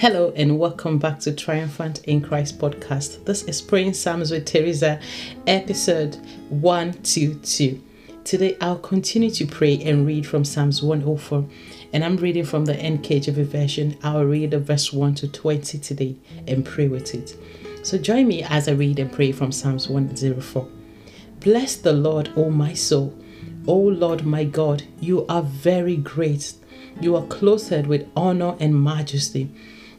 Hello and welcome back to Triumphant in Christ podcast. This is Praying Psalms with Theresa, episode 122. Today I'll continue to pray and read from Psalms 104, and I'm reading from the NKJV version. I'll read the verse 1 to 20 today and pray with it. So join me as I read and pray from Psalms 104. Bless the Lord, O my soul. O Lord my God, you are very great. You are clothed with honor and majesty.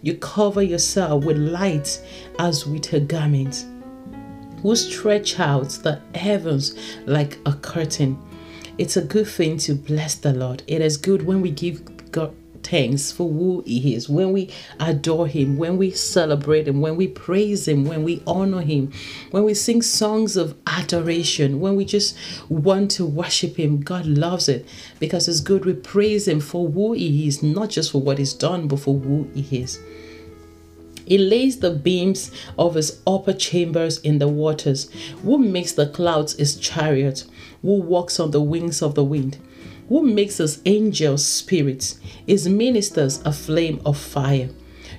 You cover yourself with light as with a garment, who stretch out the heavens like a curtain. It's a good thing to bless the Lord. It is good when we give God thanks for who He is, when we adore Him, when we celebrate Him, when we praise Him, when we honor Him, when we sing songs of adoration, when we just want to worship Him. God loves it because it's good we praise Him for who He is, not just for what He's done, but for who He is. He lays the beams of his upper chambers in the waters. Who makes the clouds his chariot? Who walks on the wings of the wind? Who makes us angels spirits, his ministers a flame of fire?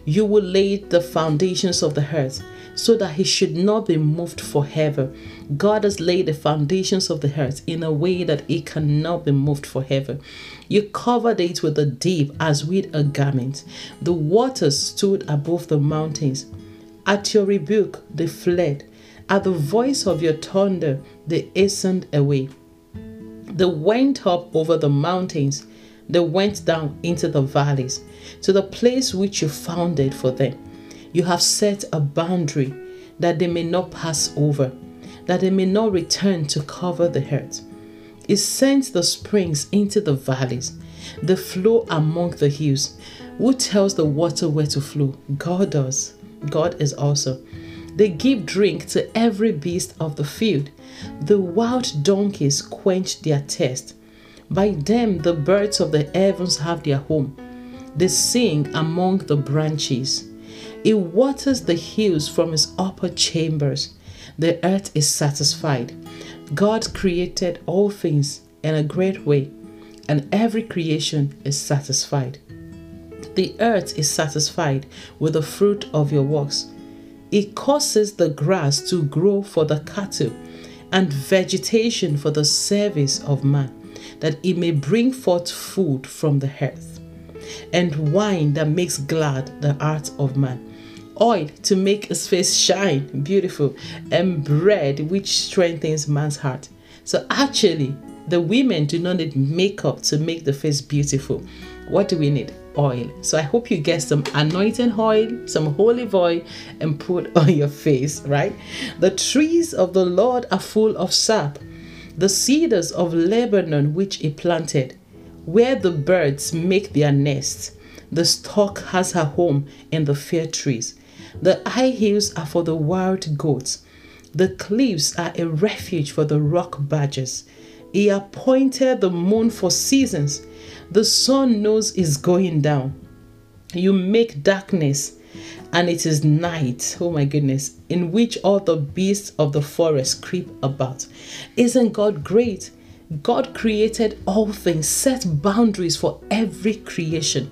You will lay the foundations of the earth so that he should not be moved forever. God has laid the foundations of the earth in a way that it cannot be moved forever. You covered it with the deep as with a garment. The waters stood above the mountains. At your rebuke, they fled. At the voice of your thunder, they hastened away. They went up over the mountains. They went down into the valleys, to the place which you founded for them. You have set a boundary that they may not pass over, that they may not return to cover the earth. It sends the springs into the valleys, the flow among the hills. Who tells the water where to flow? God does. God is also. They give drink to every beast of the field. The wild donkeys quench their thirst. By them the birds of the heavens have their home. They sing among the branches. It waters the hills from his upper chambers. The earth is satisfied. God created all things in a great way, and every creation is satisfied. The earth is satisfied with the fruit of your works. It causes the grass to grow for the cattle and vegetation for the service of man, that it may bring forth food from the earth, and wine that makes glad the heart of man oil to make his face shine beautiful, and bread which strengthens man's heart. So, actually, the women do not need makeup to make the face beautiful. What do we need? Oil. So, I hope you get some anointing oil, some olive oil, and put on your face, right? The trees of the Lord are full of sap, the cedars of Lebanon which he planted, where the birds make their nests. The stork has her home in the fair trees. The high hills are for the wild goats. The cliffs are a refuge for the rock badgers. He appointed the moon for seasons. The sun knows it's going down. You make darkness, and it is night. Oh my goodness, in which all the beasts of the forest creep about. Isn't God great? God created all things, set boundaries for every creation.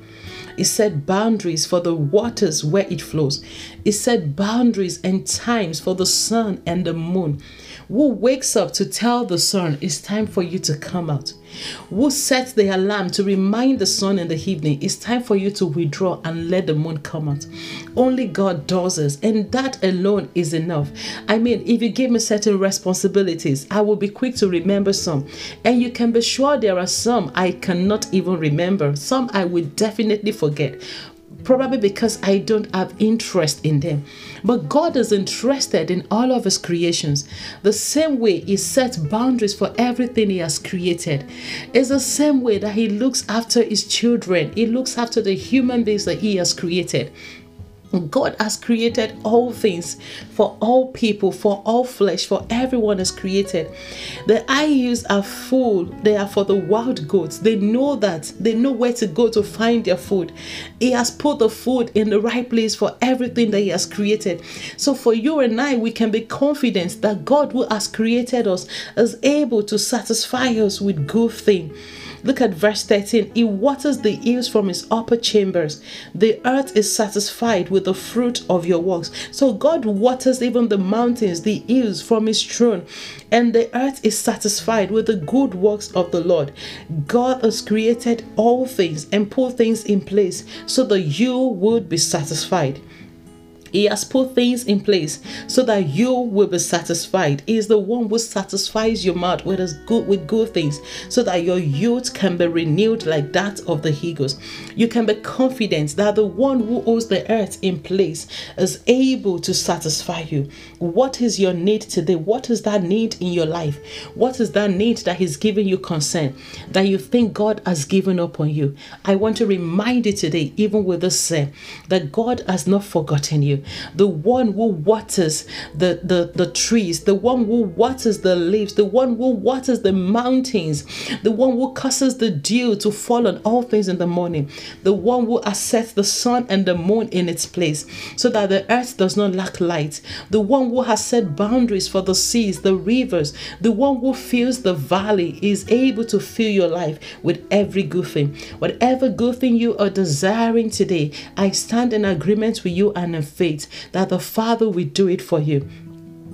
He set boundaries for the waters where it flows. He set boundaries and times for the sun and the moon. Who wakes up to tell the sun it's time for you to come out? Who sets the alarm to remind the sun in the evening it's time for you to withdraw and let the moon come out? Only God does this, and that alone is enough. I mean, if you give me certain responsibilities, I will be quick to remember some, and you can be sure there are some I cannot even remember, some I will definitely forget probably because I don't have interest in them. But God is interested in all of His creations. The same way He sets boundaries for everything He has created is the same way that He looks after His children, He looks after the human beings that He has created. God has created all things for all people, for all flesh, for everyone is created. The IUs are full, they are for the wild goats. They know that, they know where to go to find their food. He has put the food in the right place for everything that He has created. So, for you and I, we can be confident that God, who has created us, is able to satisfy us with good things. Look at verse 13. He waters the hills from his upper chambers. The earth is satisfied with the fruit of your works. So God waters even the mountains, the hills from his throne. And the earth is satisfied with the good works of the Lord. God has created all things and put things in place so that you would be satisfied. He has put things in place so that you will be satisfied. He is the one who satisfies your mouth with good with good things, so that your youth can be renewed like that of the eagles. You can be confident that the one who holds the earth in place is able to satisfy you. What is your need today? What is that need in your life? What is that need that He's giving you concern that you think God has given up on you? I want to remind you today, even with this sin, that God has not forgotten you the one who waters the, the, the trees, the one who waters the leaves, the one who waters the mountains, the one who causes the dew to fall on all things in the morning, the one who has set the sun and the moon in its place so that the earth does not lack light, the one who has set boundaries for the seas, the rivers, the one who fills the valley is able to fill your life with every good thing. Whatever good thing you are desiring today, I stand in agreement with you and in faith faith that the Father will do it for you.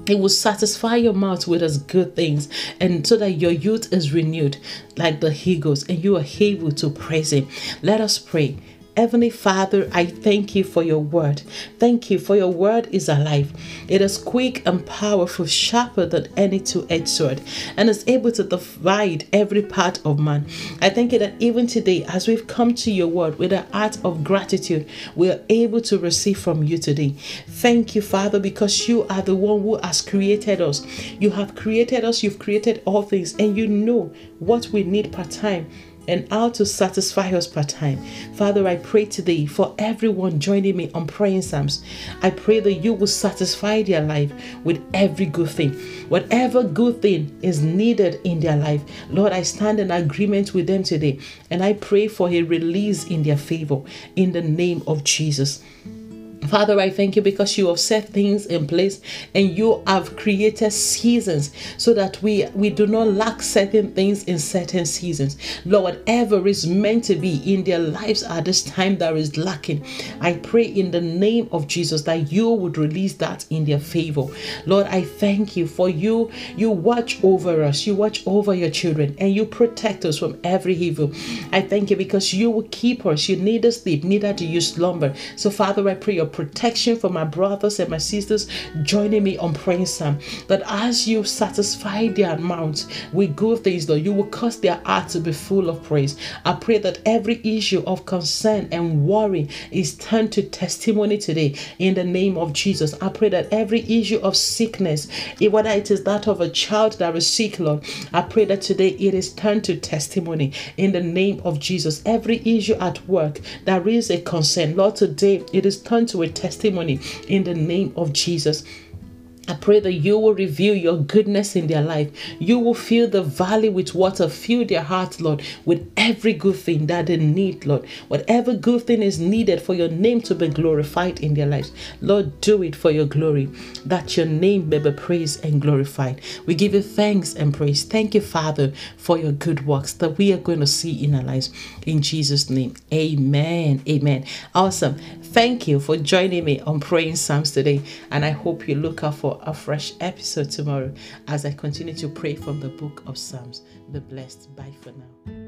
It will satisfy your mouth with as good things, and so that your youth is renewed like the eagles, and you are able to praise Him. Let us pray. Heavenly Father, I thank you for your word. Thank you for your word is alive. It is quick and powerful, sharper than any two edged sword, and is able to divide every part of man. I thank you that even today, as we've come to your word with an heart of gratitude, we are able to receive from you today. Thank you, Father, because you are the one who has created us. You have created us, you've created all things, and you know what we need per time and how to satisfy us per time. Father, I pray today for everyone joining me on praying Psalms. I pray that you will satisfy their life with every good thing. Whatever good thing is needed in their life, Lord, I stand in agreement with them today and I pray for a release in their favor in the name of Jesus. Father, I thank you because you have set things in place and you have created seasons so that we, we do not lack certain things in certain seasons. Lord, whatever is meant to be in their lives at this time that is lacking, I pray in the name of Jesus that you would release that in their favor. Lord, I thank you for you. You watch over us, you watch over your children, and you protect us from every evil. I thank you because you will keep us. You neither sleep, neither do you slumber. So, Father, I pray your protection for my brothers and my sisters joining me on praying Psalm. That as you satisfy their mouths with good things, Lord, you will cause their heart to be full of praise. I pray that every issue of concern and worry is turned to testimony today in the name of Jesus. I pray that every issue of sickness, eh, whether it is that of a child that is sick, Lord, I pray that today it is turned to testimony in the name of Jesus. Every issue at work, there is a concern, Lord, today it is turned to a testimony in the name of Jesus. I pray that you will reveal your goodness in their life. You will fill the valley with water. Fill their hearts, Lord, with every good thing that they need, Lord. Whatever good thing is needed for your name to be glorified in their lives, Lord, do it for your glory, that your name may be praised and glorified. We give you thanks and praise. Thank you, Father, for your good works that we are going to see in our lives. In Jesus' name, amen. Amen. Awesome. Thank you for joining me on Praying Psalms today, and I hope you look out for a fresh episode tomorrow as I continue to pray from the book of Psalms. Be blessed. Bye for now.